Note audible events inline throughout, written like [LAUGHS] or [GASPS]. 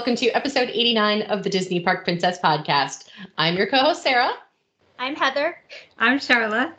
Hello, and welcome to episode 89 of the Disney Park Princess podcast. I'm your co host, Sara. I'm Heather. I'm Sharla.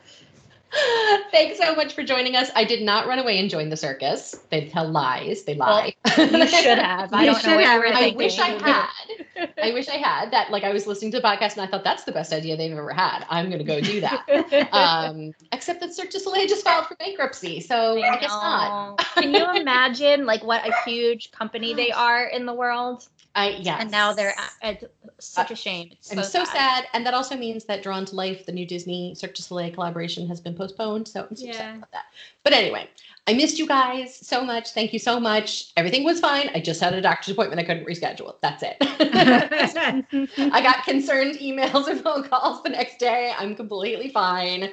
[LAUGHS] Thanks so much for joining us. I did not run away and join the circus. They tell lies. They lie. Well, you should [LAUGHS] have. I You don't should know have. I wish I had. I wish I had that. Like I was listening to the podcast and I thought that's the best idea they've ever had. I'm going to go do that. [LAUGHS] um, except that Cirque du Soleil just filed for bankruptcy, so I guess not. Can you imagine like what a huge company they are in the world? I yes. And now they're at, at such a shame. It's I'm so, so sad. and that also means that Drawn to Life, the new Disney Cirque du Soleil collaboration, has been postponed. So I'm so sad about that. But anyway, I missed you guys so much. Thank you so much. Everything was fine. I just had a doctor's appointment. I couldn't reschedule. That's it. [LAUGHS] [LAUGHS] I got concerned emails and phone calls the next day. I'm completely fine.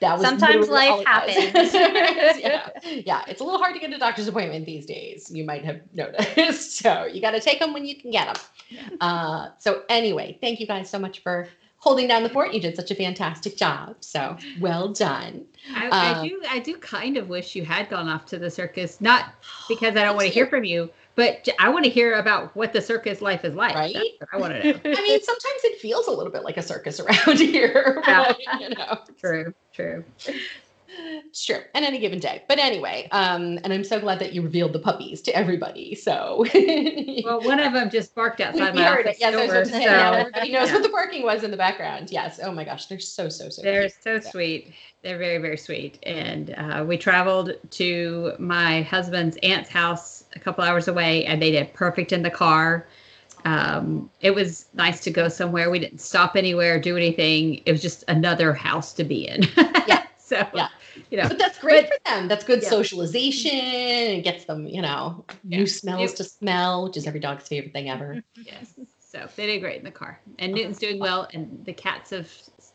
That was Sometimes life happens. [LAUGHS] yeah. [LAUGHS] yeah, it's a little hard to get a doctor's appointment these days. You might have noticed. [LAUGHS] So you got to take them when you can get them. Uh, so anyway, thank you guys so much for holding down the fort. You did such a fantastic job. So well done. I, I Um, do. I do kind of wish you had gone off to the circus, not because I don't want to hear from you, but I want to hear about what the circus life is like. Right? I want to know. [LAUGHS] I mean, sometimes it feels a little bit like a circus [LAUGHS] around here. [LAUGHS] Yeah. but, you know. true. True. Sure, on any given day. But anyway, um, and I'm so glad that you revealed the puppies to everybody. So Well, one of them just barked outside we my heard office Yes, I was door, about to say, now so everybody knows yeah. what the barking was in the background. Yes. Oh my gosh, they're so so so. They're cute. so sweet. They're very, very sweet. And uh, we traveled to my husband's aunt's house a couple hours away, and they did perfect in the car. Um, it was nice to go somewhere. We didn't stop anywhere, do anything. It was just another house to be in. Yeah. [LAUGHS] so, Yeah. you know, But that's great But- for them. That's good Yeah. socialization It gets them, you know, Yeah. new smells Yep. to smell, which is every dog's favorite thing ever. [LAUGHS] yes. So they did great in the car. And Newton's doing well, and the cats have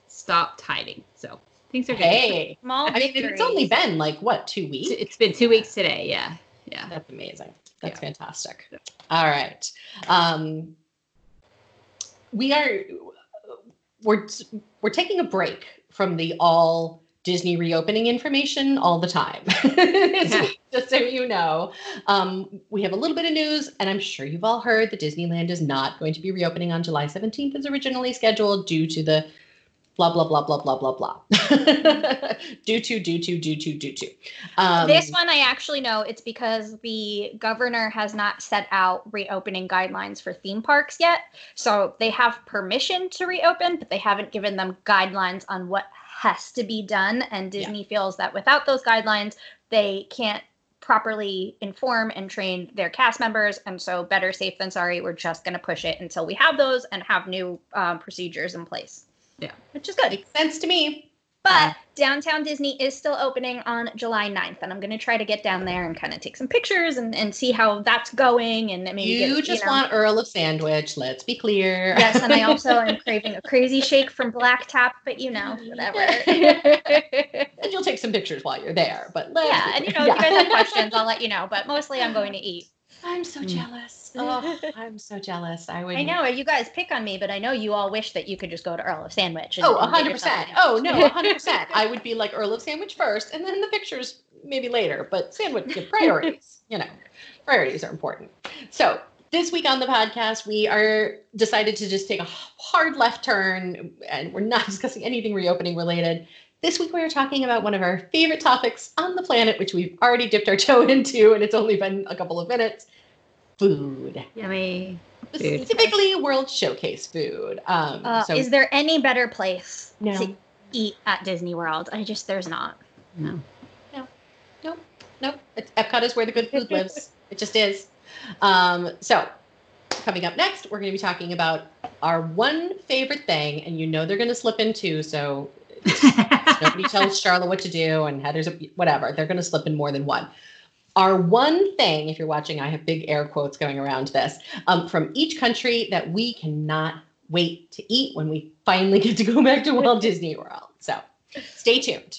stopped hiding. So things are good. Hey, Small I mean, it's only been like what two weeks? It's- it's been two weeks today. Yeah. Yeah. That's amazing. That's Yeah. fantastic. All right. Um, we are we're we're taking a break from the all Disney reopening information all the time. [LAUGHS] Yeah. just so you know, um, we have a little bit of news, and I'm sure you've all heard that Disneyland is not going to be reopening on July 17th as originally scheduled due to the blah blah blah blah blah blah blah. [LAUGHS] due to due to due to due to. Um, this one I actually know it's because the governor has not set out reopening guidelines for theme parks yet. So they have permission to reopen, but they haven't given them guidelines on what has to be done. And Yeah. Disney feels that without those guidelines, they can't properly inform and train their cast members. And so, better safe than sorry, we're just going to push it until we have those and have new um, procedures in place. Yeah. Which is good. makes sense to me. But downtown Disney is still opening on July 9th, and I'm going to try to get down there and kind of take some pictures and, and see how that's going. And maybe you get, just know. want Earl of Sandwich. Let's be clear. Yes, and I [LAUGHS] also am craving a crazy shake from Black Tap, but you know, whatever. [LAUGHS] and you'll take some pictures while you're there. But let's yeah, and you know, if you guys have questions, I'll let you know. But mostly, I'm going to eat. I'm so Mm. jealous. [LAUGHS] Oh, I'm so jealous. I would. I know you guys pick on me, but I know you all wish that you could just go to Earl of Sandwich. And, Oh, and hundred percent. a Oh house. no, [LAUGHS] hundred percent. I would be like Earl of Sandwich first, and then the pictures maybe later. But sandwich yeah, priorities. [LAUGHS] you know, priorities are important. So this week on the podcast, we are decided to just take a hard left turn, and we're not discussing anything reopening related. This week we are talking about one of our favorite topics on the planet, which we've already dipped our [LAUGHS] toe into, and it's only been a couple of minutes. Food, Yummy. Food. specifically World Showcase food. Um, Uh, so is there any better place No. to eat at Disney World? I just there's not. No. No. Nope. Nope. It's, Epcot is where the good food [LAUGHS] lives. It just is. Um, so, coming up next, we're going to be talking about our one favorite thing, and you know they're going to slip in two. So [LAUGHS] nobody tells Sharla what to do, and Heather's a, whatever. They're going to slip in more than one. Our one thing, if you're watching, I have big air quotes going around this um, from each country that we cannot wait to eat when we finally get to go back to Walt [LAUGHS] Disney World. So, stay tuned.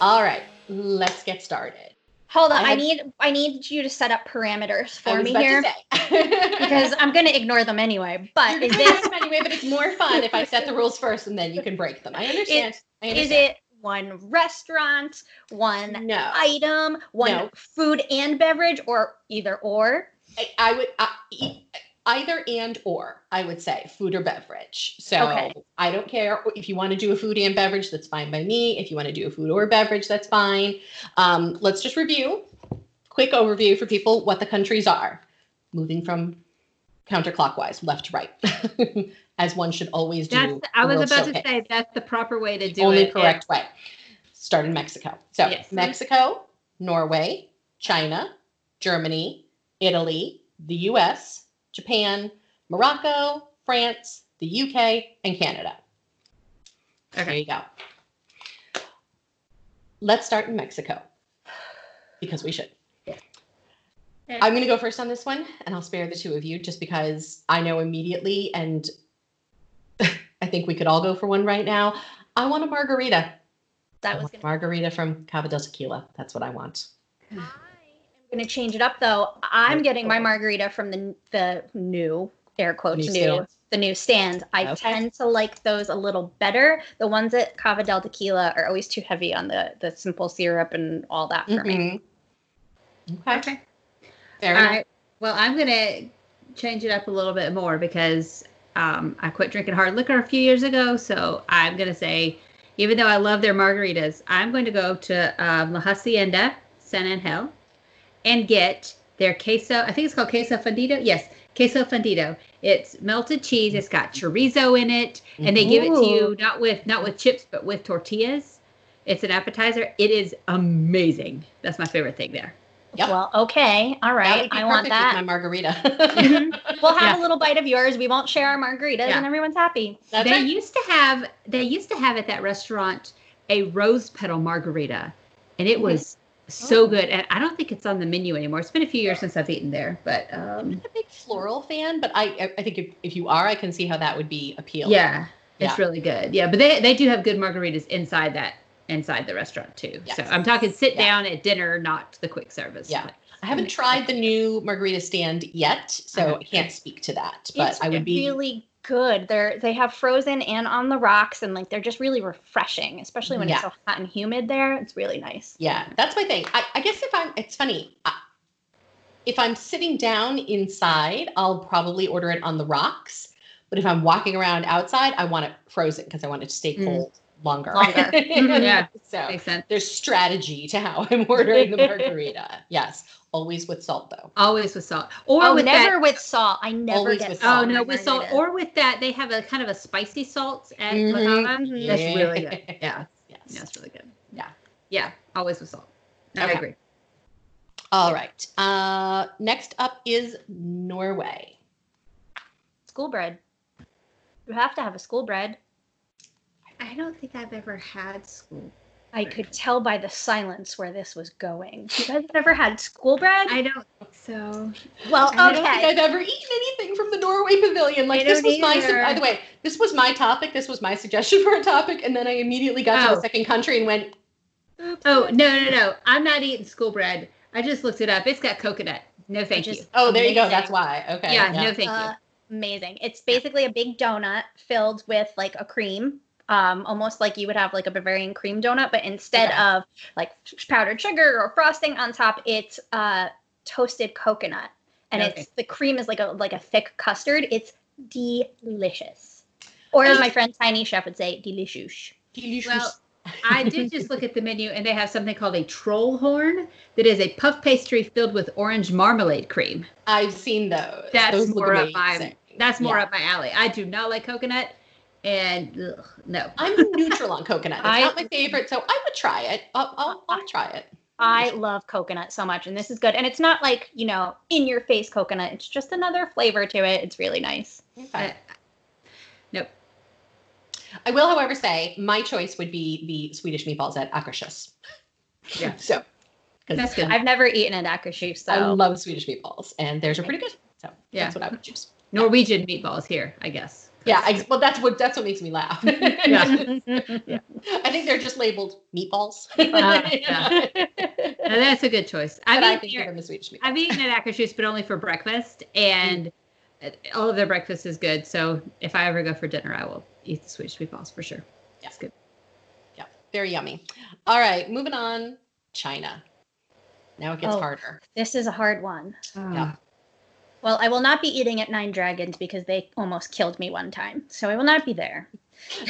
All right, let's get started. Hold on, I I, need I need you to set up parameters for me here [LAUGHS] because I'm going to ignore them anyway. But is them anyway, but it's more fun if I set the rules first and then you can break them. I understand. I is it one restaurant, one No. item, one No. food and beverage, or either or? I, I would I, either and or I would say food or beverage. So Okay. I don't care if you want to do a food and beverage. That's fine by me. If you want to do a food or beverage, that's fine. Um, let's just review. Quick overview for people what the countries are. Moving from counterclockwise, left to right, [LAUGHS] as one should always do. That's. I was about to say that's the proper way to do it. only it. correct way. Start in Mexico. So Yes. Mexico, Norway, China, Germany, Italy, the US, Japan, Morocco, France, the UK, and Canada. There Okay. you go. Let's start in Mexico because we should. I'm going to go first on this one, and I'll spare the two of you just because I know immediately, and [LAUGHS] I think we could all go for one right now. I want a margarita. That I was gonna margarita from Cava del Tequila. That's what I want. Ah. Going to change it up though. I'm getting my margarita from the the new air quotes New new, stand. the new stand. I Okay. tend to like those a little better. The ones at Cava del Tequila are always too heavy on the the simple syrup and all that for me. Mhm. Okay. Okay. Fair All enough. Well, I'm gonna change it up a little bit more because um, I quit drinking hard liquor a few years ago. So I'm gonna say, even though I love their margaritas, I'm going to go to um, La Hacienda San Angel and get their queso. I think it's called queso fundido. Yes, queso fundido. It's melted cheese. It's got chorizo in it, and they give it to you not with not with chips, but with tortillas. It's an appetizer. It is amazing. That's my favorite thing there. Yep. Well, okay, All right. That would be I want perfect with that. My margarita. [LAUGHS] [LAUGHS] We'll have Yeah. a little bite of yours. We won't share our margaritas, Yeah. and everyone's happy. That's they right. used to have they used to have at that restaurant a rose petal margarita and it was so Oh. good and i don't think it's on the menu anymore it's been a few years since i've eaten there but um, I'm not a big floral fan, but I I think if, if you are, I can see how that would be appealing. yeah it's really good yeah but they they do have good margaritas inside that inside the restaurant too so i'm talking sit Yeah. down at dinner not the quick service Yeah. place. I haven't tried the new margarita stand yet, so Uh-huh. I can't speak to that. But it's I would be really good. They're they have frozen and on the rocks, and like they're just really refreshing, especially when Yeah. it's so hot and humid there. It's really nice. Yeah, that's my thing. I, I guess if I'm, it's funny. I, if I'm sitting down inside, I'll probably order it on the rocks. But if I'm walking around outside, I want it frozen because I want it to stay Mm. cold longer. Longer. [LAUGHS] Mhm, yeah. So makes sense there's strategy to how [LAUGHS] I'm ordering the margarita. yes, always with salt though. always with salt or oh, with never that with salt. I never Always get with salt. Oh no, my with salt margarita. or with that they have a kind of a spicy salt at Mhm. La Cava. Mhm. That's really good. [LAUGHS] Yeah. Yes. Yeah, it's really good. Yeah. Yeah, always with salt. I Okay. agree. All right. Uh, next up is Norway. school bread. You have to have a school bread. I don't think I've ever had school. I could tell by the silence where this was going. You guys have never had school bread? I don't think so. well, I don't think okay. I've ever eaten anything from the Norway Pavilion. Like I this don't was my. either. By the way, this was my topic. This was my suggestion [LAUGHS] for a topic, and then I immediately got to Oh. the second country and went. Oh no no no! I'm not eating school bread. I just looked it up. It's got coconut. No, thank Which you. Oh, there you go. That's why. Okay. Yeah, no, thank Uh, you. amazing. It's basically a big donut filled with like a cream, um, almost like you would have like a Bavarian cream donut, but instead Okay. of like powdered sugar or frosting on top, it's uh, toasted coconut, and Okay. it's the cream is like a like a thick custard. It's delicious, or as my friend Tiny Chef would say, delicious. Delicious. Well, I did just look at the menu, and they have something called a troll horn that is a puff pastry filled with orange marmalade cream. I've seen those. That's those more up my that's more Yeah. up my alley. I do not like coconut, and ugh, no. I'm neutral on coconut. It's I- not my favorite, so I would try it. I'll, I'll, I'll try it. I love coconut so much, and this is good. And it's not like you know in your face coconut. It's just another flavor to it. It's really nice. Okay. Uh, nope. I will, however, say my choice would be the Swedish meatballs at Akershus. [LAUGHS] Yeah. So, That's good. I've never eaten at Akershus, so I love Swedish meatballs, and theirs are pretty good. So Yeah. that's what I would choose. Norwegian meatballs here, I guess. Yeah, I, well, that's what that's what makes me laugh. [LAUGHS] [LAUGHS] Yeah. I think they're just labeled meatballs. Uh, yeah. [LAUGHS] Now, that's a good choice. I've But I eaten, think here- of them Swedish meatballs. I've eaten at Akershus, but only for breakfast, and uh, all of their breakfast is good. So if I ever go for dinner, I will eat the Swedish meatballs for sure. Yeah. It's good. Yeah, very yummy. All right, moving on. China. Now it gets Oh. harder. This is a hard one. Yeah. Well, I will not be eating at Nine Dragons because they almost killed me one time. So I will not be there.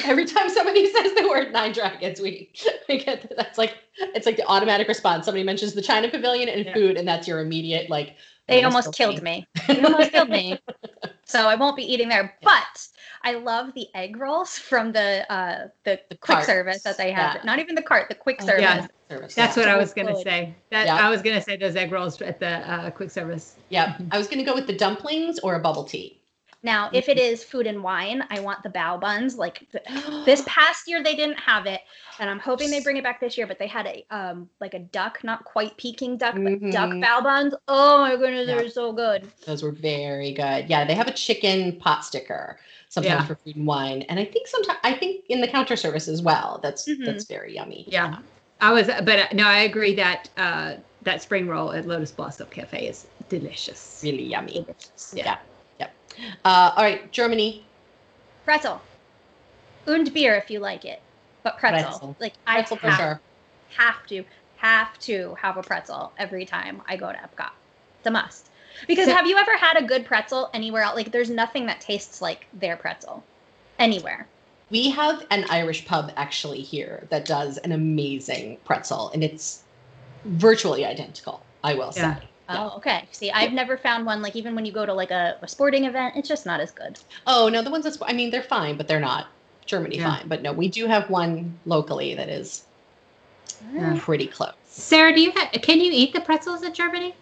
Every time somebody [LAUGHS] says the word nine dragons, we, we get that's like it's like the automatic response. Somebody mentions the China Pavilion and Yeah. food, and that's your immediate like. They almost killed me. [LAUGHS] They almost killed me. [LAUGHS] So I won't be eating there. But I love the egg rolls from the uh the, The quick carts. service that they have. Yeah. Not even the cart, the quick Oh, service. yeah. Service, That's yeah. what I was gonna good. say. That Yeah. I was gonna say those egg rolls at the uh, quick service. Yeah, I was gonna go with the dumplings or a bubble tea. Now, if it is food and wine, I want the bao buns. Like [GASPS] this past year, they didn't have it, and I'm hoping they bring it back this year. But they had a um like a duck, not quite Peking duck, but duck Mhm. bao buns. Oh my goodness, Yeah. they're so good. Those were very good. Yeah, they have a chicken pot sticker sometimes Yeah. for food and wine, and I think sometimes I think in the counter service as well. That's Mhm. that's very yummy. Yeah, I was, but uh, no, I agree that uh, that spring roll at Lotus Blossom Cafe is delicious. really yummy. Delicious. Yeah. Yep. Uh, all right, Germany. Pretzel, und beer if you like it, but pretzel. Pretzel. Like I Pretzel for have, sure. have to have to have a pretzel every time I go to Epcot. It's a must. Because So- have you ever had a good pretzel anywhere else? Like there's nothing that tastes like their pretzel anywhere. We have an Irish pub actually here that does an amazing pretzel, and it's virtually identical. I will say. Yeah. Yeah. Oh, okay. See, I've never found one like even when you go to like a, a sporting event, it's just not as good. Oh no, the ones that's I mean they're fine, but they're not Germany Yeah. fine. But no, we do have one locally that is Yeah. pretty close. Sara, do you have? can you eat the pretzels in Germany?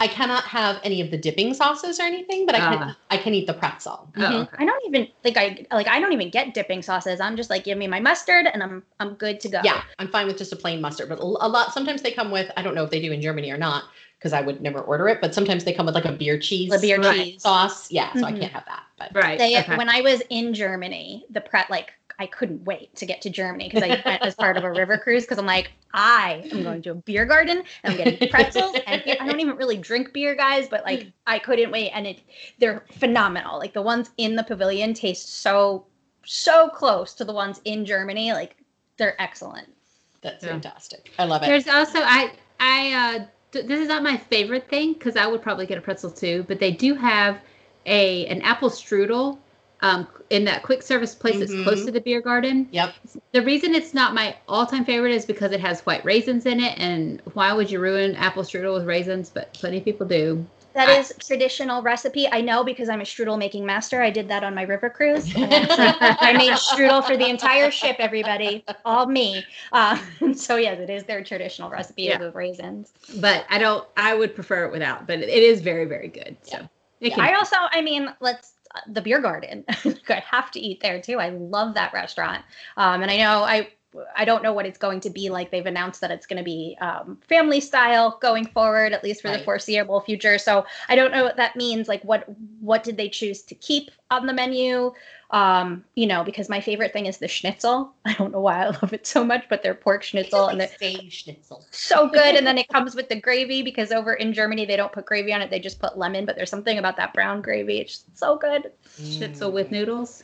I cannot have any of the dipping sauces or anything, but I can Ah. I can eat the pretzel. Oh, Mhm. okay. I don't even like I like I don't even get dipping sauces. I'm just like give me my mustard and I'm I'm good to go. Yeah, I'm fine with just a plain mustard, but a a lot sometimes they come with I don't know if they do in Germany or not because I would never order it, but sometimes they come with like a beer cheese a beer Right. cheese. sauce. Yeah, so I Mhm. can't have that. But Right. They okay. when I was in Germany, the pret like I couldn't wait to get to Germany because I went as part of a river cruise because I'm like I am going to a beer garden and I'm getting pretzels and. I don't even really drink beer, guys, but like I couldn't wait and it they're phenomenal. Like the ones in the pavilion taste so so close to the ones in Germany. Like they're excellent. that's Yeah. fantastic. I love it. There's also I I uh th- this is not my favorite thing because I would probably get a pretzel too, but they do have a an apple strudel um in that quick service place that's close Mhm. to the beer garden. Yep. The reason it's not my all-time favorite is because it has white raisins in it, and why would you ruin apple strudel with raisins? But plenty of people do. That I- is traditional recipe. I know because I'm a strudel making master. I did that on my river cruise. [LAUGHS] I made strudel for the entire ship, everybody, all me. Uh, [LAUGHS] so yes, it is their traditional recipe Yeah. with raisins. But I don't. I would prefer it without. But it is very very good. So it can, I also, I mean, let's the beer garden. [LAUGHS] I have to eat there too. I love that restaurant. Um, and I know I. I don't know what it's going to be like. They've announced that it's going to be um, family style going forward, at least for the foreseeable future. So I don't know what that means. Like, what what did they choose to keep on the menu? Um, you know, because my favorite thing is the schnitzel. [LAUGHS] I don't know why I love it so much, but their pork schnitzel and Like the schnitzel. so good. And then it comes with the gravy because over in Germany they don't put gravy on it; they just put lemon. But there's something about that brown gravy; it's so good schnitzel with noodles.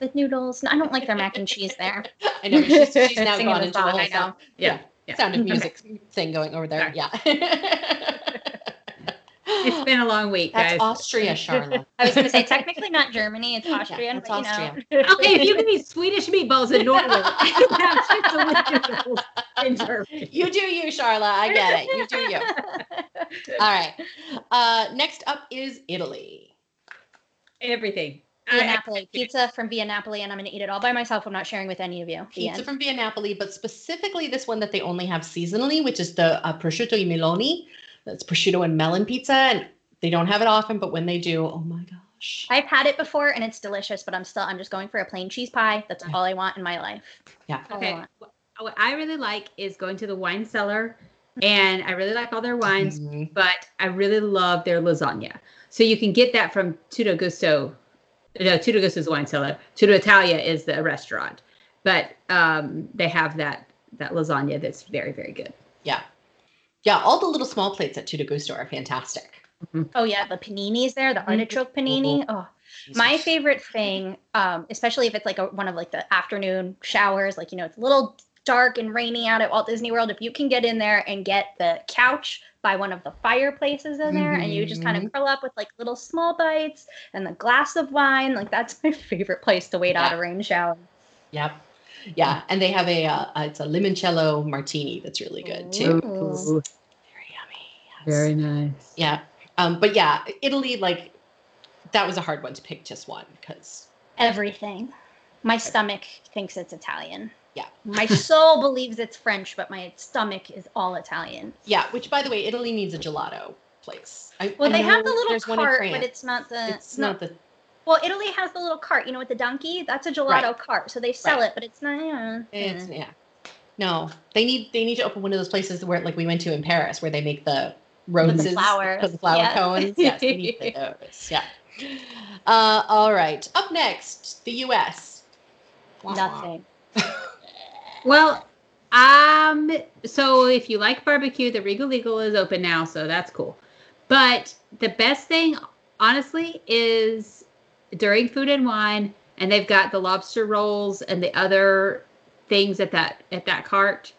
With noodles. I don't like their mac and cheese there. [LAUGHS] I know but she's, she's [LAUGHS] now Singing gone the into a song, whole I know. sound, Yeah. yeah, sound of Okay. music thing going over there. Sorry. Yeah. It's been a long week, That's guys. Austria, Sharla. I was going to say [LAUGHS] technically not Germany; it's Austrian. it's but, you know. Austrian. Okay, if you can eat Swedish meatballs in Norway, you can have schnitzel in Germany. You do you, Sharla. I get it. You do you. All right. Uh, next up is Italy. Everything. Via I- Napoli, pizza from Via Napoli, and I'm going to eat it all by myself. I'm not sharing with any of you. The Pizza end. from Via Napoli, but specifically this one that they only have seasonally, which is the uh, prosciutto e meloni. That's prosciutto and melon pizza, and they don't have it often, but when they do, oh my gosh. I've had it before and it's delicious, but I'm still I'm just going for a plain cheese pie. That's all I want in my life. Yeah. All I Okay. What what I really like is going to the wine cellar, and I really like all their wines, Mhm. but I really love their lasagna. So you can get that from Tutto Gusto. No, Tutto Gusto is the wine cellar. Tutto Italia is the restaurant, but um, they have that that lasagna that's very very good. Yeah. Yeah, all the little small plates at Tutto Gusto are fantastic. Oh yeah, the paninis there, the Mhm. artichoke panini. Oh, my favorite thing, um, especially if it's like a, one of like the afternoon showers, like you know it's a little dark and rainy out at Walt Disney World. If you can get in there and get the couch by one of the fireplaces in there, and you just kind of curl up with like little small bites and the glass of wine, like that's [LAUGHS] my favorite place to wait out Yeah. a rain shower. Yep. Yeah, and they have a uh, uh, it's a limoncello martini that's really good too. Ooh, Very yummy. yes. very nice. Yeah. Um, but yeah, Italy like that was a hard one to pick just one because Everything. My stomach thinks it's Italian. Yeah. My soul believes it's French, but my stomach is all Italian. yeah. Which by the way, Italy needs a gelato place. I, Well, I they have the little there's one in cart, but it's not the. it's not the Well, Italy has the little cart, you know, with the donkey. That's a gelato Right. cart, so they sell Right. it, but it's not. Yeah. It's yeah. No, they need they need to open one of those places where like we went to in Paris where they make the roses, flowers, the flower yes. cones. Yes, they need [LAUGHS] those. Yeah. Uh, all right. Up next, the U.S. Nothing. [LAUGHS] Well, um, so if you like barbecue, the Regal Eagle is open now, so that's cool. But the best thing, honestly, is during food and wine, and they've got the lobster rolls and the other things at that at that cart.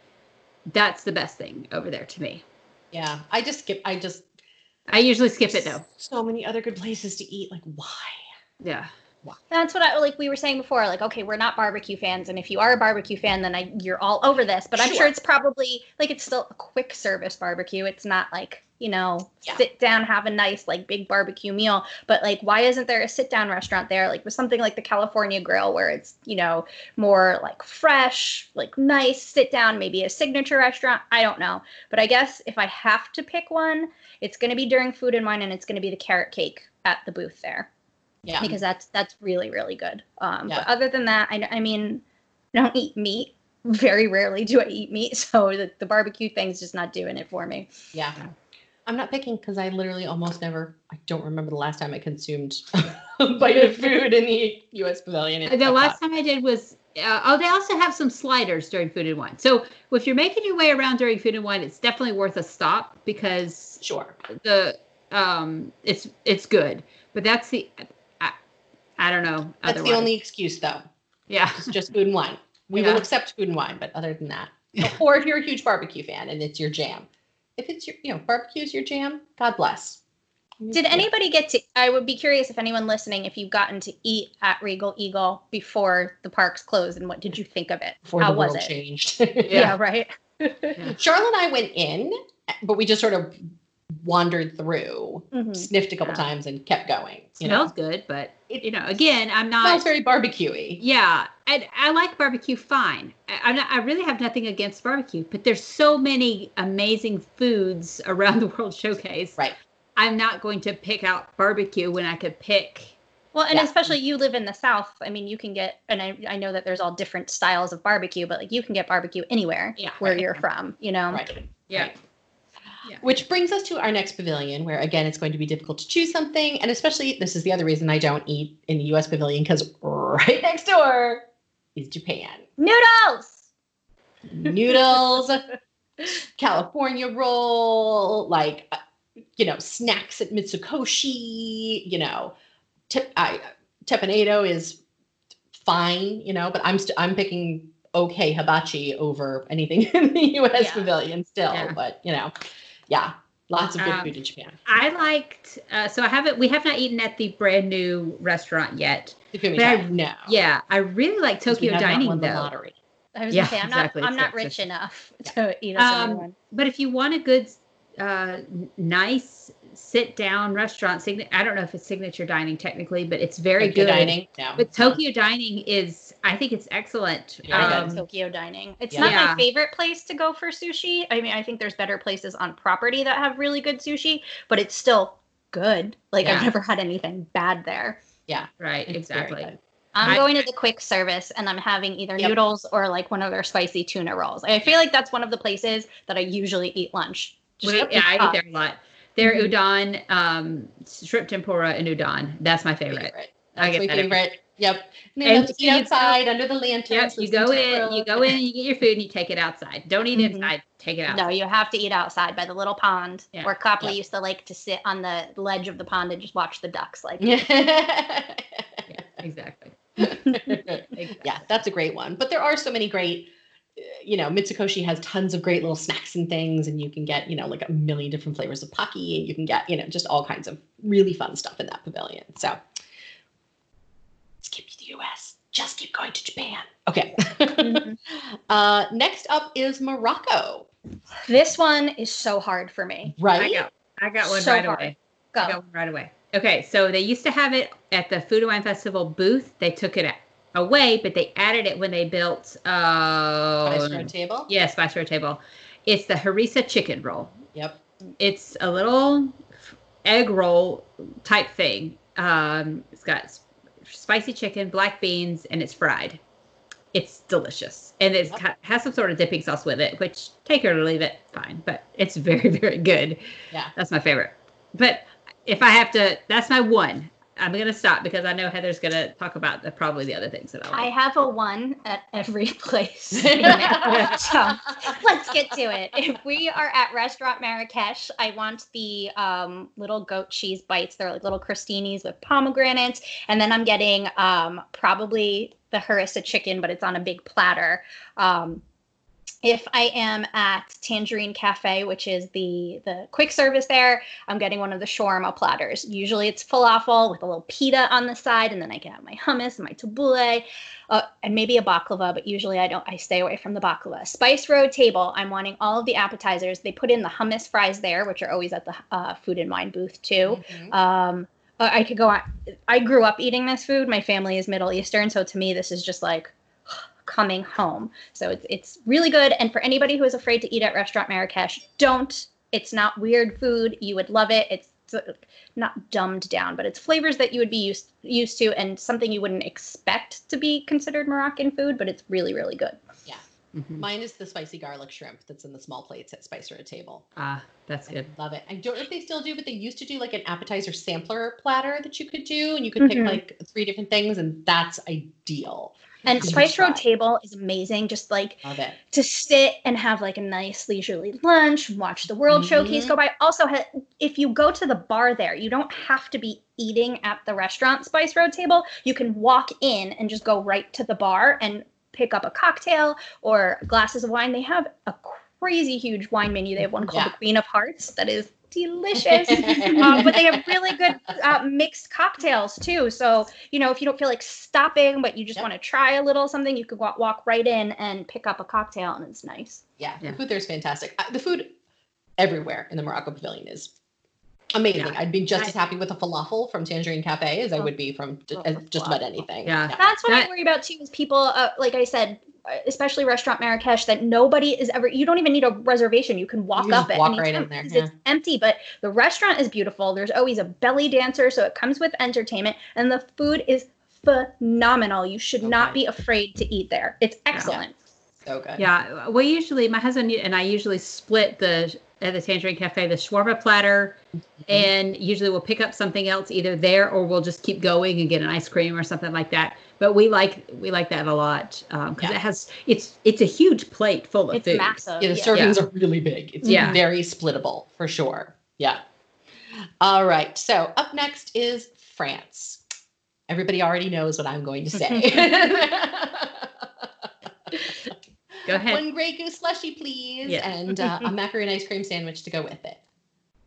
That's the best thing over there to me. Yeah, I just skip. I just I usually skip it though. So many other good places to eat. Like why? Yeah. That's what I like. We were saying before, like, okay, we're not barbecue fans, and if you are a barbecue fan, then I, you're all over this. But I'm Sure. sure it's probably like it's still a quick service barbecue. It's not like you know, Yeah. sit down, have a nice like big barbecue meal. But like, why isn't there a sit down restaurant there, like with something like the California Grill, where it's you know more like fresh, like nice sit down, maybe a signature restaurant. I don't know, but I guess if I have to pick one, it's going to be during food and wine, and it's going to be the carrot cake at the booth there Yeah. because that's that's really really good. Um, Yeah. But other than that, I, I mean, I don't eat meat. Very rarely do I eat meat, [LAUGHS] so the, the barbecue thing's just not doing it for me. Yeah. I'm not picking because I literally almost never. I don't remember the last time I consumed [LAUGHS] a bite of food in the U.S. Pavilion. The Epcot. last time I did was uh, oh, they also have some sliders during food and wine. So if you're making your way around during food and wine, it's definitely worth a stop because Sure. the um it's it's good. But that's the I, I don't know. That's the only excuse, though. yeah. It's just food and wine. We Yeah. will accept food and wine, but other than that, [LAUGHS] or if you're a huge barbecue fan and it's your jam, if it's your, you know, barbecue's your jam, God bless. Did anybody get to? I would be curious if anyone listening, if you've gotten to eat at Regal Eagle before the parks closed, and what did you think of it? before How the was it? changed? [LAUGHS] Yeah, right. [LAUGHS] Sharla and I went in, but we just sort of wandered through, Mhm. sniffed a couple Yeah. times, and kept going. You know, smells good, but It- you know, again, I'm not smells very barbecuey. Yeah, and I like barbecue fine. I, I'm not, I really have nothing against barbecue, but there's so many amazing foods [LAUGHS] around the World Showcase. Right. I'm not going to pick out barbecue when I could pick. Well, and Yeah. especially you live in the South. I mean, you can get, and I, I know that there's all different styles of barbecue, but like you can get barbecue anywhere Yeah. where Right. you're from, you know? Right. Yeah. Right. Which brings us to our next pavilion, where again it's going to be difficult to choose something, and especially this is the other reason I don't eat in the U.S. pavilion because right next door is Japan. Noodles! Noodles, [LAUGHS] California roll, like uh, you know snacks at Mitsukoshi. You know, tep- I, teppanyaki is fine, you know, but I'm st- I'm picking okay hibachi over anything [LAUGHS] in the U.S. Yeah. pavilion still. Yeah. But you know, yeah, lots of good Um, food in Japan. I liked. Uh, so I haven't. We have not eaten at the brand new restaurant yet. The but I- no. Yeah, I really like 'cause we Tokyo not dining won the though. lottery. I was Yeah, gonna say, I'm exactly. not, I'm not rich enough [LAUGHS] to eat a silver Um, one. But if you want a good, uh, nice sit down restaurant, sign- I don't know if it's signature dining technically, but it's very Tokyo good. dining. No. But Tokyo dining is, I think it's excellent. Yeah, I good. Um, Tokyo dining. It's yeah. not Yeah. my favorite place to go for sushi. I mean, I think there's better places on property that have really good sushi, but it's still good. Like I've never had anything bad there. Yeah. Right, It's exactly. I'm I- going to the quick service and I'm having either Yep. noodles or like one of their spicy tuna rolls. I feel like that's one of the places that I usually eat lunch. Just We- yeah, I eat there a lot. Their Mhm. udon, um, shrimp tempura and udon. That's my favorite. Favorite. I get my that every- favorite. Yep. And, And you eat go- outside under the lanterns. Yep, you go in, you go in, you get your food, and you take it outside. Don't eat Mhm. inside. Take it out. No, you have to eat outside by the little pond Yeah. where Copley used to like to sit on the ledge of the pond and just watch the ducks. Like, Yeah, [LAUGHS] [LAUGHS] exactly. yeah, that's a great one. But there are so many great, you know, Mitsukoshi has tons of great little snacks and things, and you can get, you know, like a million different flavors of pocky, and you can get, you know, just all kinds of really fun stuff in that pavilion. So skip the US, just keep going to Japan. Okay. Mhm. [LAUGHS] uh, next up is Morocco, this one is so hard for me. I right? got, I got one So right hard. away. Go. I got one right away. Okay, so they used to have it at the Food and Wine Festival booth. They took it away, but they added it when they built. Uh, Spice Road table. yeah, Spice Road Table. It's the harissa chicken roll. Yep. It's a little egg roll type thing. Um, it's got spicy chicken, black beans, and it's fried. It's delicious, and it Yep. has some sort of dipping sauce with it, which take it or leave it, fine. But it's [LAUGHS] very, very good. Yeah. That's my favorite. But if I have to, that's my one. I'm gonna stop because I know Heather's gonna talk about the, probably the other things that I I have a one at every [LAUGHS] place. [LAUGHS] so let's get to it. If we are at Restaurant Marrakesh, I want the um, little goat cheese bites. They're like little crostinis with pomegranates. And then I'm getting um, probably the harissa chicken, but it's on a big platter. Um, if I am at Tangerine Cafe, which is the the quick service there, I'm getting one of the shawarma platters. Usually it's falafel with a little pita on the side, and then I can have my hummus and my tabbouleh, uh, and maybe a baklava. But usually I don't. I stay away from the baklava. Spice Road table. I'm wanting all of the appetizers. They put in the hummus fries there, which are always at the uh, food and wine booth too. Mhm. Um, I could go on. I grew up eating this food. My family is Middle Eastern, so to me, this is just like coming home. So it's it's really good. And for anybody who is afraid to eat at Restaurant Marrakesh, don't. It's not weird food. You would love it. It's uh, not dumbed down, but it's flavors that you would be used used to, and something you wouldn't expect to be considered Moroccan food. But it's really really good. Mhm. Mine is the spicy garlic shrimp that's in the small plates at Spice Road table. Ah, that's I good. love it. I don't know if they still do, but they used to do like an appetizer sampler platter that you could do, and you could pick Mhm. like three different things, and that's ideal. And Spice Road table is amazing. Just like to sit and have like a nice leisurely lunch, watch the World Showcase Mhm. go by. Also, ha- if you go to the bar there, you don't have to be eating at the restaurant Spice Road table. You can walk in and just go right to the bar and pick up a cocktail or glasses of wine. They have a crazy huge wine menu. They have one called Yeah. the Queen of Hearts that is delicious. [LAUGHS] um, but they have really good uh, mixed cocktails too. So you know, if you don't feel like stopping, but you just Yep. want to try a little something, you could walk, walk right in and pick up a cocktail, and it's nice. Yeah, Yeah. the food there is fantastic. Uh, The food everywhere in the Morocco Pavilion is amazing. Yeah. I'd be just I- as happy with a falafel from Tangerine Cafe as I Oh, would be from j- love just about anything. Yeah. That's what I worry about too. Is people, uh, like I said, Uh, especially restaurant Marrakesh, that nobody is ever. You don't even need a reservation. You can walk You just up walk at any right time in there, because it's empty. But the restaurant is beautiful. There's always a belly dancer, so it comes with entertainment, and the food is phenomenal. You should not be afraid to eat there. It's excellent. So good. Yeah, we usually, my husband and I usually split the at the Tangerine Cafe the shawarma platter, mm-hmm. and usually we'll pick up something else either there or we'll just keep going and get an ice cream or something like that. But we like we like that a lot um, because Yeah. it has it's it's a huge plate full of It's food. massive. Yeah, the yeah. servings are really big. It's Yeah. very splittable for sure. Yeah. All right. So up next is France. Everybody already knows what I'm going to say. [LAUGHS] [LAUGHS] Go ahead. One Grey Goose slushy, please, Yeah. and uh, a [LAUGHS] macaroni ice cream sandwich to go with it.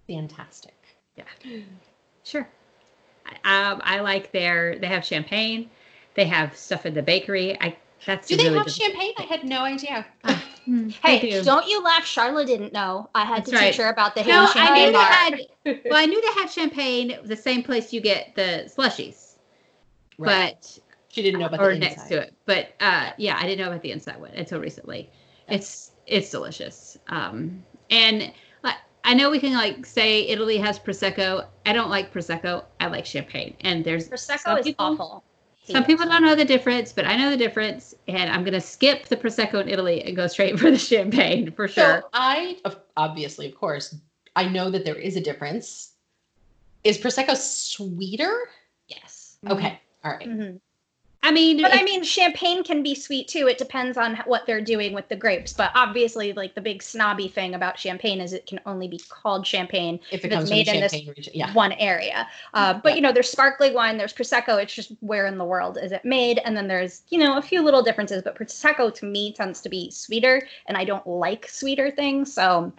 Fantastic. Yeah. Sure. I- Um, I like their they have champagne, they have stuff in the bakery. I that's Do they really have good- champagne? I had no idea. [LAUGHS] Hmm, Hey, do. don't you laugh. Sharla didn't know. I had That's to right. teach her about the hidden No, I knew champagne they bar. had. [LAUGHS] Well, I knew they had champagne, the same place you get the slushies, but she didn't know about or the next to it. But uh, yeah, I didn't know about the inside one until recently. It's it's delicious. Um, and like I know we can like say Italy has prosecco. I don't like prosecco. I like champagne. And there's Prosecco some is people- awful. Some people don't know the difference, but I know the difference, and I'm gonna skip the prosecco in Italy and go straight [LAUGHS] for the champagne for sure. So I, obviously, of course, I know that there is a difference. Is prosecco sweeter? Yes. Okay, all right. Mhm. I mean, But I mean, champagne can be sweet too. It depends on what they're doing with the grapes. But obviously, like the big snobby thing about champagne is it can only be called champagne If it If it's made in this yeah. one area. Uh, but Yeah. you know, there's sparkling wine, there's prosecco. It's just where in the world is it made? And then there's you know a few little differences. But prosecco to me tends to be sweeter, and I don't like sweeter things, so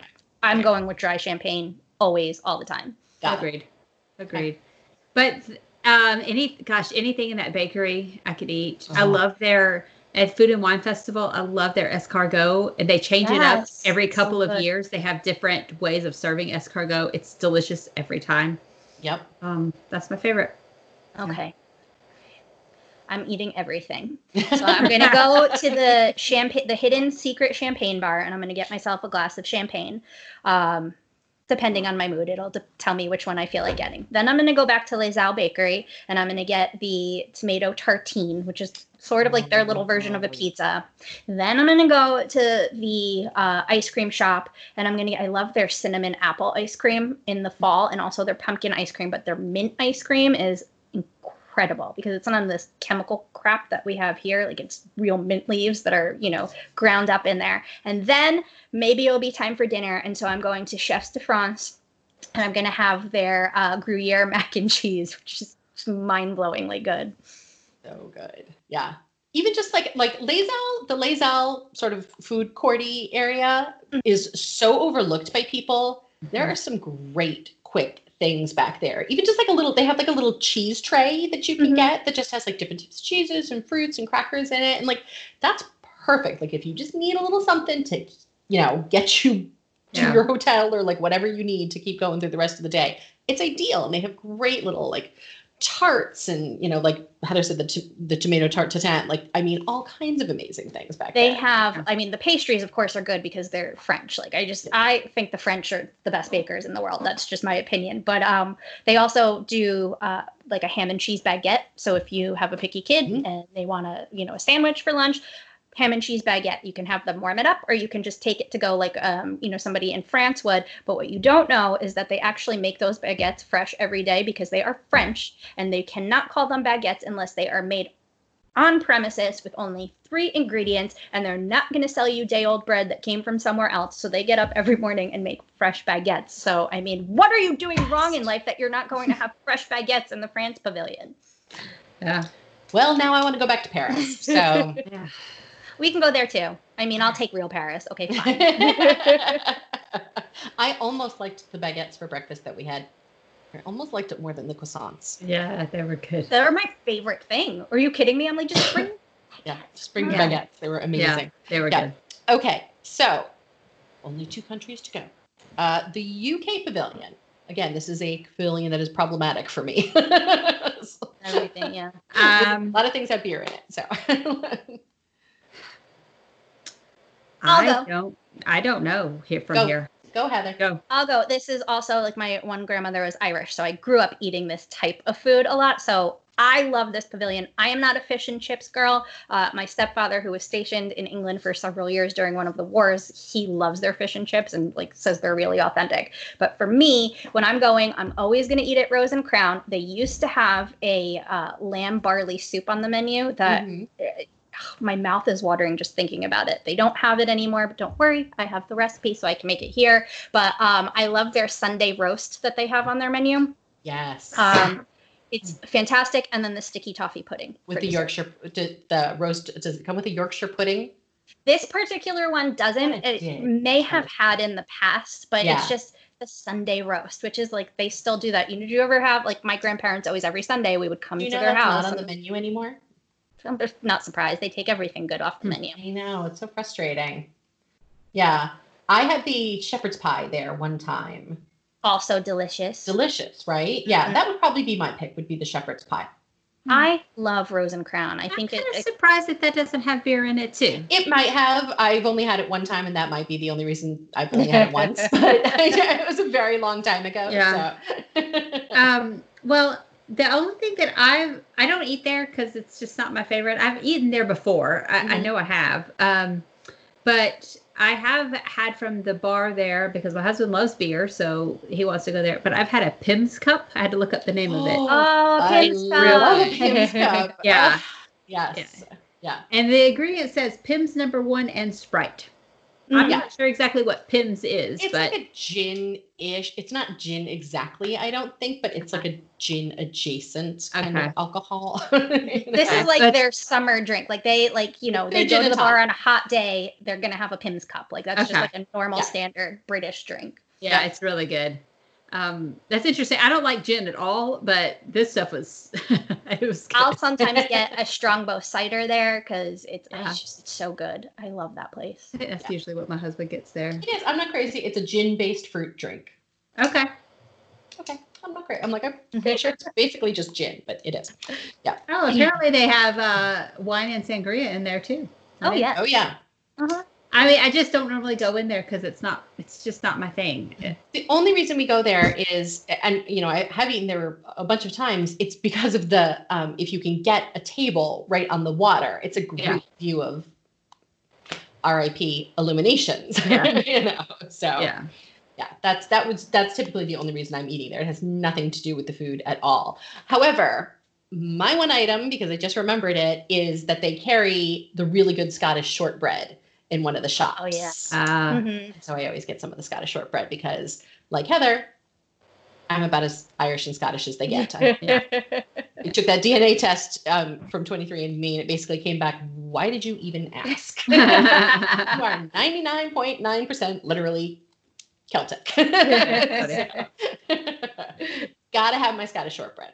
I'm going with dry champagne always, all the time. Got it. Agreed. Agreed. But um, any gosh, anything in that bakery I could eat. I Uh-huh. love their at Food and Wine Festival. I love their escargot, and they change it up Yes, every so couple of years. They have different ways of serving escargot. It's delicious every time. Yep. Um, that's my favorite. Okay. I'm eating everything. [LAUGHS] So I'm gonna go to the champagne, the hidden secret champagne bar, and I'm gonna get myself a glass of champagne. Um, depending on my mood, it'll de- tell me which one I feel like getting. Then I'm gonna go back to Les Halles Bakery, and I'm gonna get the tomato tartine, which is sort of like their little version of a pizza. Then I'm gonna go to the uh, ice cream shop, and I'm gonna get. I love their cinnamon apple ice cream in the fall, and also their pumpkin ice cream. But their mint ice cream is incredible because it's not of this chemical crap that we have here. Like it's real mint leaves that are, you know, ground up in there. And then maybe it'll be time for dinner. And so I'm going to Chefs de France and I'm going to have their uh, Gruyere mac and cheese, which is mind blowingly good. So good. Yeah. Even just like like Les Halles, the Les Halles sort of food courty area is so overlooked by people. There are some great quick things back there. Even just like a little, they have like a little cheese tray that you can Mhm. get that just has like different types of cheeses and fruits and crackers in it. And like that's perfect. Like if you just need a little something to, you know, get you to Yeah. your hotel or like whatever you need to keep going through the rest of the day, it's ideal. And they have great little like tarts and you know like Heather said the t- the tomato tart tatin like I mean all kinds of amazing things back then. They there. have, I mean, the pastries, of course, are good because they're French. Like, I just, I think the French are the best bakers in the world. That's just my opinion. But um, they also do uh, like a ham and cheese baguette. So if you have a picky kid Mhm. and they want a, you know, a sandwich for lunch, ham and cheese baguette, you can have them warm it up, or you can just take it to go like, um, you know, somebody in France would. But what you don't know is that they actually make those baguettes fresh every day because they are French, and they cannot call them baguettes unless they are made on premises with only three ingredients and they're not going to sell you day old bread that came from somewhere else so they get up every morning and make fresh baguettes so i mean what are you doing wrong in life that you're not going to have [LAUGHS] fresh baguettes in the france pavilion Yeah. well now I want to go back to Paris so [LAUGHS] Yeah. We can go there too i mean i'll take real paris okay fine [LAUGHS] I almost liked the baguettes for breakfast that we had I almost liked it more than the croissants Yeah, they were good. they're my favorite thing are you kidding me i'm like just [COUGHS] bring yeah just bring the Yeah. baguettes they were amazing. Yeah, amazing they were Yeah. good. Okay, so only two countries to go. Uh, the UK pavilion. Again, this is a pavilion that is problematic for me. [LAUGHS] So, everything yeah [LAUGHS] Um, a lot of things have beer in it. So I'll I go. don't. I don't know here from Go. here. go, Heather. Go. I'll go. This is also like my one grandmother was Irish, so I grew up eating this type of food a lot. So I love this pavilion. I am not a fish and chips girl. Uh, my stepfather, who was stationed in England for several years during one of the wars, he loves their fish and chips and like says they're really authentic. But for me, when I'm going, I'm always going to eat at Rose and Crown. They used to have a uh, lamb barley soup on the menu that Mhm. [SIGHS] my mouth is watering just thinking about it. They don't have it anymore, but don't worry, I have the recipe so I can make it here. But um, I love their Sunday roast that they have on their menu. Yes. Um, it's fantastic, and then the sticky toffee pudding with the dessert. Yorkshire, did the roast, does it come with a Yorkshire pudding? This particular one doesn't. It It may have had in the past, but Yeah. it's just the Sunday roast, which is like they still do that. You know, did you ever have like my grandparents always every Sunday we would come you to their house. not on the menu anymore? [LAUGHS] I'm just not surprised. They take everything good off the menu. I know, it's so frustrating. Yeah. I had the shepherd's pie there one time. Also delicious. Delicious, right? Yeah, Mhm. that would probably be my pick, would be the shepherd's pie. I love Rose and Crown. I I'm think it, kind of it surprised that that doesn't have beer in it too. It might have. I've only had it one time, and that might be the only reason I've only had it [LAUGHS] once. But [LAUGHS] it was a very long time ago. Yeah. So. Um, well, the only thing that I've I don't eat there because it's just not my favorite. I've eaten there before. I, I Mhm. know I have. Um, but I have had from the bar there because my husband loves beer, so he wants to go there. But I've had a Pimm's cup. I had to look up the name of it. Oh, I Pimm's love Cup. Pimm's [LAUGHS] Cup. [LAUGHS] Yeah. Yes. Yeah. And the ingredient says Pimm's number one and Sprite. I'm Yeah. not sure exactly what Pimms is, It's but like a gin-ish. It's not gin exactly, I don't think, but it's like a gin adjacent kind Okay. of alcohol. [LAUGHS] This Okay. is like But- their summer drink. Like they like, you know, they They're go to the bar tonic. on a hot day, they're gonna have a Pimms cup. Like that's Okay. just like a normal Yeah. standard British drink. yeah, it's really good. Um, that's interesting. I don't like gin at all, but this stuff was [LAUGHS] it was good. I'll sometimes [LAUGHS] get a strongbow cider there because it's, Yeah. it's just it's so good. I love that place. I think that's usually what my husband gets there. It is. I'm not crazy. It's a gin-based fruit drink. Okay. Okay. I'm not crazy. I'm like, I'm pretty sure it's basically just gin, but it is. Yeah. Oh, apparently they have uh, wine and sangria in there too. Oh yeah. Oh yeah. Uh-huh. I mean, I just don't normally go in there because it's not. It's just not my thing. The only reason we go there is, and you know, I have eaten there a bunch of times. It's because of the um, if you can get a table right on the water, it's a great Yeah. view of RIP illuminations. [LAUGHS] Yeah. you know, so Yeah. yeah that's that was that's typically the only reason i'm eating there it has nothing to do with the food at all however my one item because i just remembered it is that they carry the really good scottish shortbread in one of the shops Oh, yeah. Uh, Mhm. so i always get some of the scottish shortbread because like heather i'm about as irish and scottish as they get I, I [LAUGHS] took that dna test um, from 23andme and it basically came back why did you even ask [LAUGHS] you are 99.9% literally Celtic. So, [LAUGHS] gotta have my Scottish shortbread.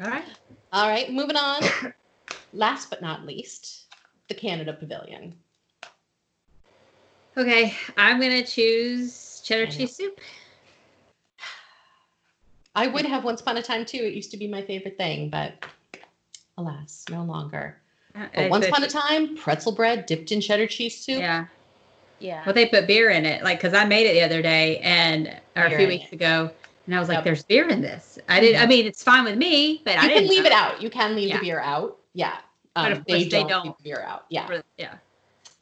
all right. All right, moving on. Last but not least, the Canada Pavilion. Okay, I'm gonna choose cheddar cheese soup. I would have once upon a time too. It used to be my favorite thing, but alas, no longer. But once upon a time, pretzel bread dipped in cheddar cheese soup. Yeah. Yeah. Well, they put beer in it, like because I made it the other day and or a few weeks it. ago, and I was like, Yep. "There's beer in this." I didn't. I Mhm. mean, it's fine with me, but I You didn't can leave know. it out. You can leave Yeah. the beer out. Yeah. Um, But of course they don't. leave the out. Yeah. For- Yeah.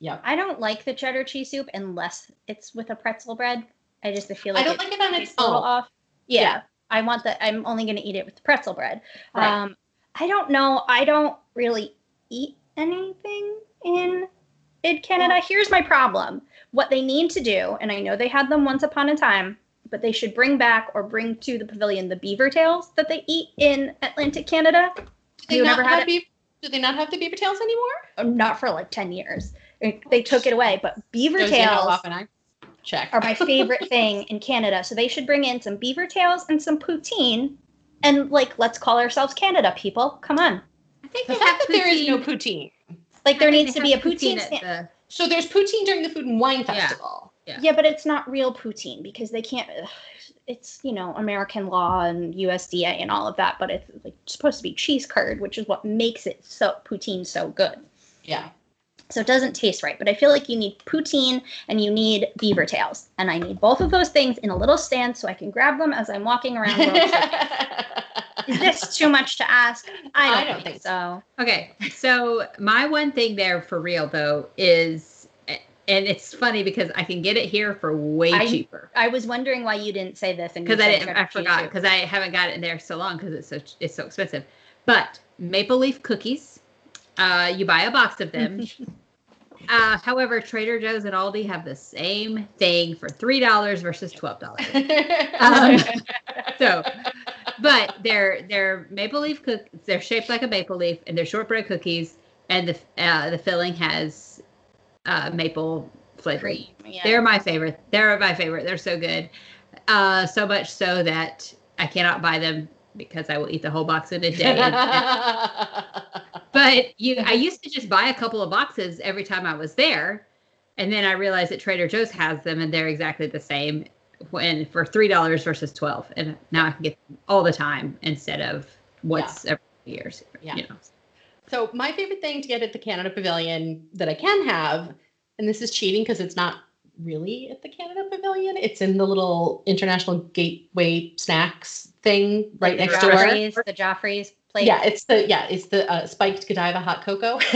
Yep. I don't like the cheddar cheese soup unless it's with a pretzel bread. I just feel like I don't it like it on its tastes a little own. off. Yeah, Yeah. I want that. I'm only going to eat it with the pretzel bread. Right. Um, I don't know. I don't really eat anything in in Canada. Here's my problem. What they need to do, and I know they had them once upon a time, but they should bring back or bring to the pavilion the beaver tails that they eat in Atlantic Canada. Do they You not never had have beef? Do they not have the beaver tails anymore? Uh, Not for like 10 years. They they took it away, but beaver Shows you how tails often I check. are my favorite [LAUGHS] thing in Canada. So they should bring in some beaver tails and some poutine. And like, let's call ourselves Canada people. Come on. I think the fact have that there is no poutine- poutine. Like there needs to be a have poutine. the- So there's poutine during the Food and Wine Yeah. Festival. yeah, but it's not real poutine because they can't. ugh, It's you know American law and USDA and all of that, but it's like supposed to be cheese curd, which is what makes it so poutine so good. Yeah. So it doesn't taste right. But I feel like you need poutine and you need beaver tails, and I need both of those things in a little stand so I can grab them as I'm walking around. [LAUGHS] Is this too much to ask? I don't, I don't think, think so. Okay, so my one thing there for real though is, and it's funny because I can get it here for way I- cheaper. I was wondering why you didn't say this, because I didn't, I forgot because I haven't got it in there so long because it's so it's so expensive. But maple leaf cookies, uh, you buy a box of them. [LAUGHS] uh, however, Trader Joe's and Aldi have the same thing for three dollars versus twelve dollars. Um, [LAUGHS] so, but they're they're maple leaf cook. They're shaped like a maple leaf, and they're shortbread cookies, and the uh, the filling has uh, maple. Cream, yeah. They're my favorite. They're my favorite. They're so good. Uh, so much so that I cannot buy them because I will eat the whole box in a day. [LAUGHS] But you, I used to just buy a couple of boxes every time I was there, and then I realized that Trader Joe's has them, and they're exactly the same. When for three dollars versus twelve, and now I can get them all the time instead of once every few years. Yeah. You know. So my favorite thing to get at the Canada Pavilion that I can have, and this is cheating because it's not really at the Canada Pavilion. It's in the little International Gateway Snacks thing right the next door. Joffrey's, the Joffrey's place. Yeah, it's the yeah, it's the uh, spiked Godiva hot cocoa. [LAUGHS]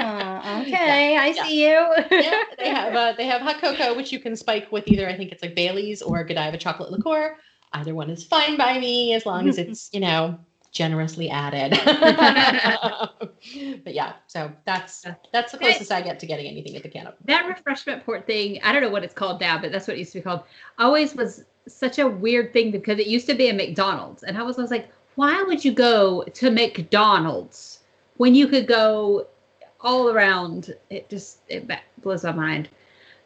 Oh, okay. I Yeah. see you. yeah, they [LAUGHS] have uh, they have hot cocoa, which you can spike with either I think it's like Bailey's or Godiva chocolate liqueur. Either one is fine by me as long as [LAUGHS] it's you know generously added. [LAUGHS] but yeah, so that's that's the closest I get to getting anything at the canopy. That refreshment port thing, I don't know what it's called now, but that's what it used to be called. Always was such a weird thing because it used to be a McDonald's, and I was, I was like, why would you go to McDonald's when you could go all around? It just it blows my mind.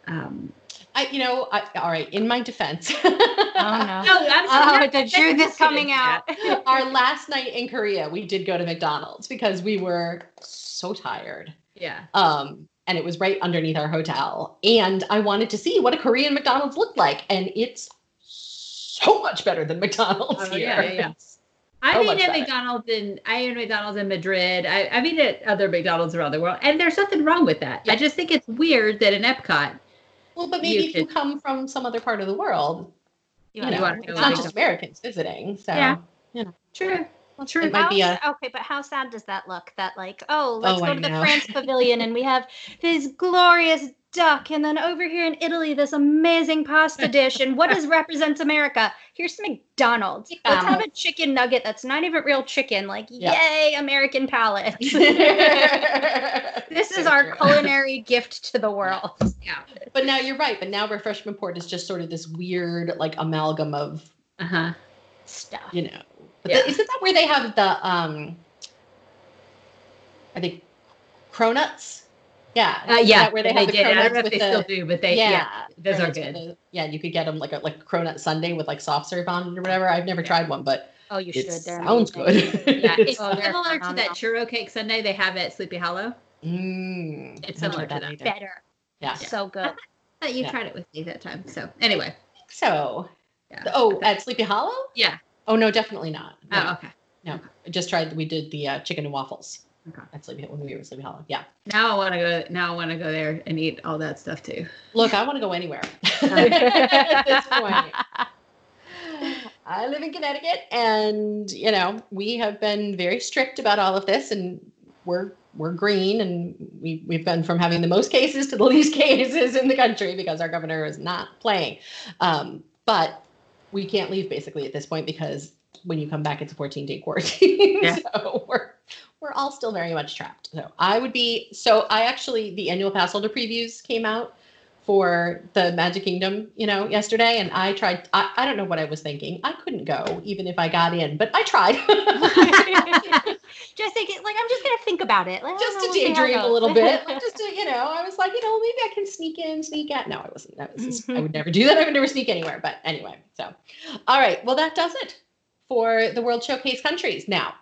Um, I, you know, I, all right. In my defense, [LAUGHS] oh no, no, I'm oh, the truth is coming out. our last night in Korea, we did go to McDonald's because we were so tired. Yeah. Um, and it was right underneath our hotel, and I wanted to see what a Korean McDonald's looked like, and it's so much better than McDonald's oh, here. Yeah, yeah, [LAUGHS] yeah. I've eaten at McDonald's in I eat McDonald's in Madrid. I, I've eaten at other McDonald's around the world, and there's nothing wrong with that. Yeah. I just think it's weird that in Epcot well, but maybe you if could, you come from some other part of the world, you, you know, it's not just Americans visiting. So, yeah, you know, true. Well, true. It might be a, okay, but how sad does that look? That like, oh, let's oh, go to the France [LAUGHS] Pavilion and we have this glorious duck, and then over here in Italy, this amazing pasta dish. And what does [LAUGHS] represents America? Here's McDonald's. Yeah. Let's have a chicken nugget that's not even real chicken. Like, yeah. yay, American palate. [LAUGHS] [LAUGHS] this is our culinary gift to the world. Yeah. But now you're right. But now refreshment port is just sort of this weird like amalgam of uh-huh stuff. You know. Yeah. The, isn't that where they have the um I think cronuts? Yeah, uh, yeah, where they, they have the did. I don't know if they the, still do, but they yeah, yeah those are good. The, yeah, you could get them like a like cronut sundae with like soft serve on it or whatever. I've never yeah. tried one, but oh, you should. They're sounds good. yeah, it's [LAUGHS] oh, similar to that churro cake sundae they have at Sleepy Hollow. Mm, it's similar to that. that. Better. Yeah. so good. I you yeah. tried it with me that time. So anyway. So. Yeah. Oh, at Sleepy Hollow. Yeah. Oh no, definitely not. No. Oh, okay. No, I just tried. We did the uh, chicken and waffles. Okay. At Sleepy when we were Sleepy Hollow. Yeah. Now I want to go. Now I want to go there and eat all that stuff too. Look, I want to go anywhere [LAUGHS] [LAUGHS] at this point. I live in Connecticut, and you know we have been very strict about all of this, and we're we're green, and we we've been from having the most cases to the least [LAUGHS] cases in the country because our governor is not playing. Um, but we can't leave basically at this point because when you come back, it's a 14 day quarantine. Yeah. so we're we're all still very much trapped. So I would be so I actually the annual pass holder previews came out for the Magic Kingdom, you know, yesterday, and I tried. I, I don't know what I was thinking. I couldn't go even if I got in, but I tried. [LAUGHS] just thinking, like I'm just gonna think about it, like, just to daydream a little bit, like, just [LAUGHS] to you know. I was like, you know, maybe I can sneak in, sneak out. No, I wasn't. That was just, I would mm-hmm. never do that. I would never sneak anywhere. But anyway, so all right. Well, that does it for the World Showcase countries. Now,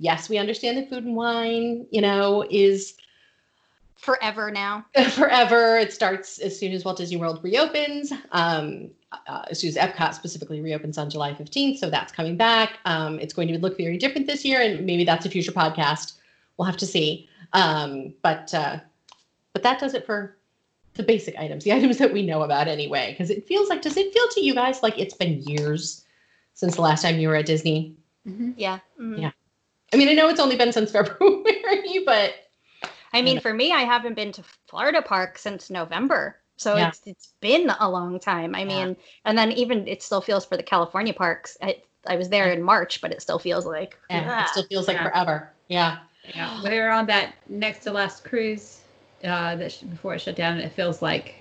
yes, we understand that food and wine, you know, is forever now. [LAUGHS] forever. It starts as soon as Walt Disney World reopens. Um, uh, as soon as Epcot specifically reopens on July 15th. So that's coming back. Um, it's going to look very different this year, and maybe that's a future podcast. We'll have to see. Um, but uh, but that does it for the basic items, the [LAUGHS] items that we know about anyway. Because it feels like, does it feel to you guys like it's been years since the last time you were at Disney? Mm-hmm. Yeah. Mm-hmm. Yeah. I mean, I know it's only been since [LAUGHS] February, but I mean, for me, I haven't been to Florida Park since November. So yeah. it's it's been a long time. I mean, yeah. and then even it still feels for the California parks. I I was there in March, but it still feels like yeah, it still feels like forever. Yeah. Yeah. We were on that next to last cruise uh, that sh- before it shut down. It feels like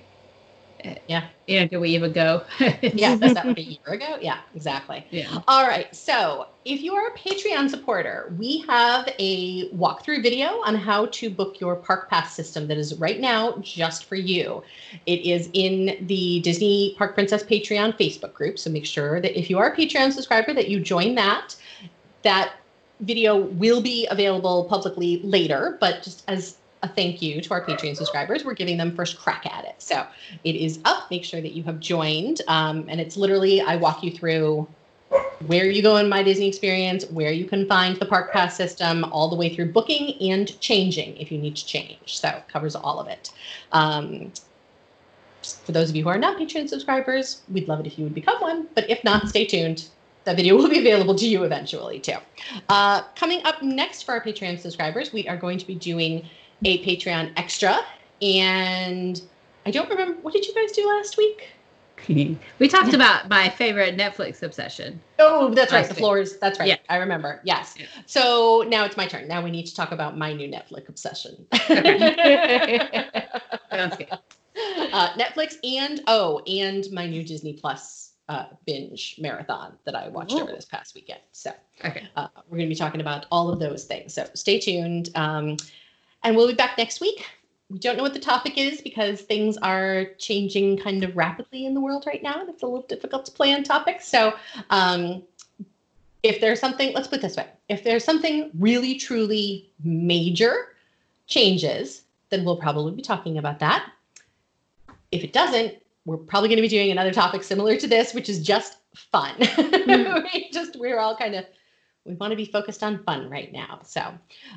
yeah. yeah do we even go? [LAUGHS] yeah, was that a year ago? Yeah, exactly. Yeah. All right. So if you are a Patreon supporter, we have a walkthrough video on how to book your park pass system that is right now just for you. It is in the Disney Park Princess Patreon Facebook group. So make sure that if you are a Patreon subscriber that you join that. That video will be available publicly later, but just as a thank you to our Patreon subscribers. We're giving them first crack at it. So it is up. Make sure that you have joined. Um, and it's literally, I walk you through where you go in my Disney experience, where you can find the park pass system, all the way through booking and changing if you need to change. So it covers all of it. Um, for those of you who are not Patreon subscribers, we'd love it if you would become one. But if not, stay tuned. That video will be available to you eventually, too. Uh, coming up next for our Patreon subscribers, we are going to be doing a Patreon extra. And I don't remember what did you guys do last week? we talked about my favorite Netflix obsession. Oh, that's right. The floors. That's right. Yeah. I remember. Yes. Yeah. So now it's my turn. Now we need to talk about my new Netflix obsession. [LAUGHS] Sounds good. uh, Netflix and oh, and my new Disney Plus uh, binge marathon that I watched over this past weekend. So Okay. uh, we're going to be talking about all of those things. So stay tuned. Um, and we'll be back next week. We don't know what the topic is because things are changing kind of rapidly in the world right now. and It's a little difficult to plan topics. So um, if there's something, let's put it this way if there's something really, truly major changes, then we'll probably be talking about that. If it doesn't, we're probably going to be doing another topic similar to this, which is just fun. [LAUGHS] we just we're all kind of we want to be focused on fun right now. So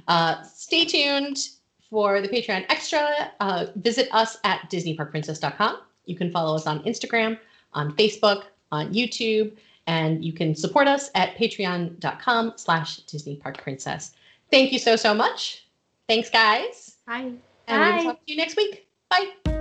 uh, stay tuned for the Patreon extra. Uh, visit us at DisneyParkPrincess.com. You can follow us on Instagram, on Facebook, on YouTube, and you can support us at patreon.com slash Disney Park Princess. Thank you so, so much. Thanks, guys. Bye. And we Bye. will talk to you next week. Bye.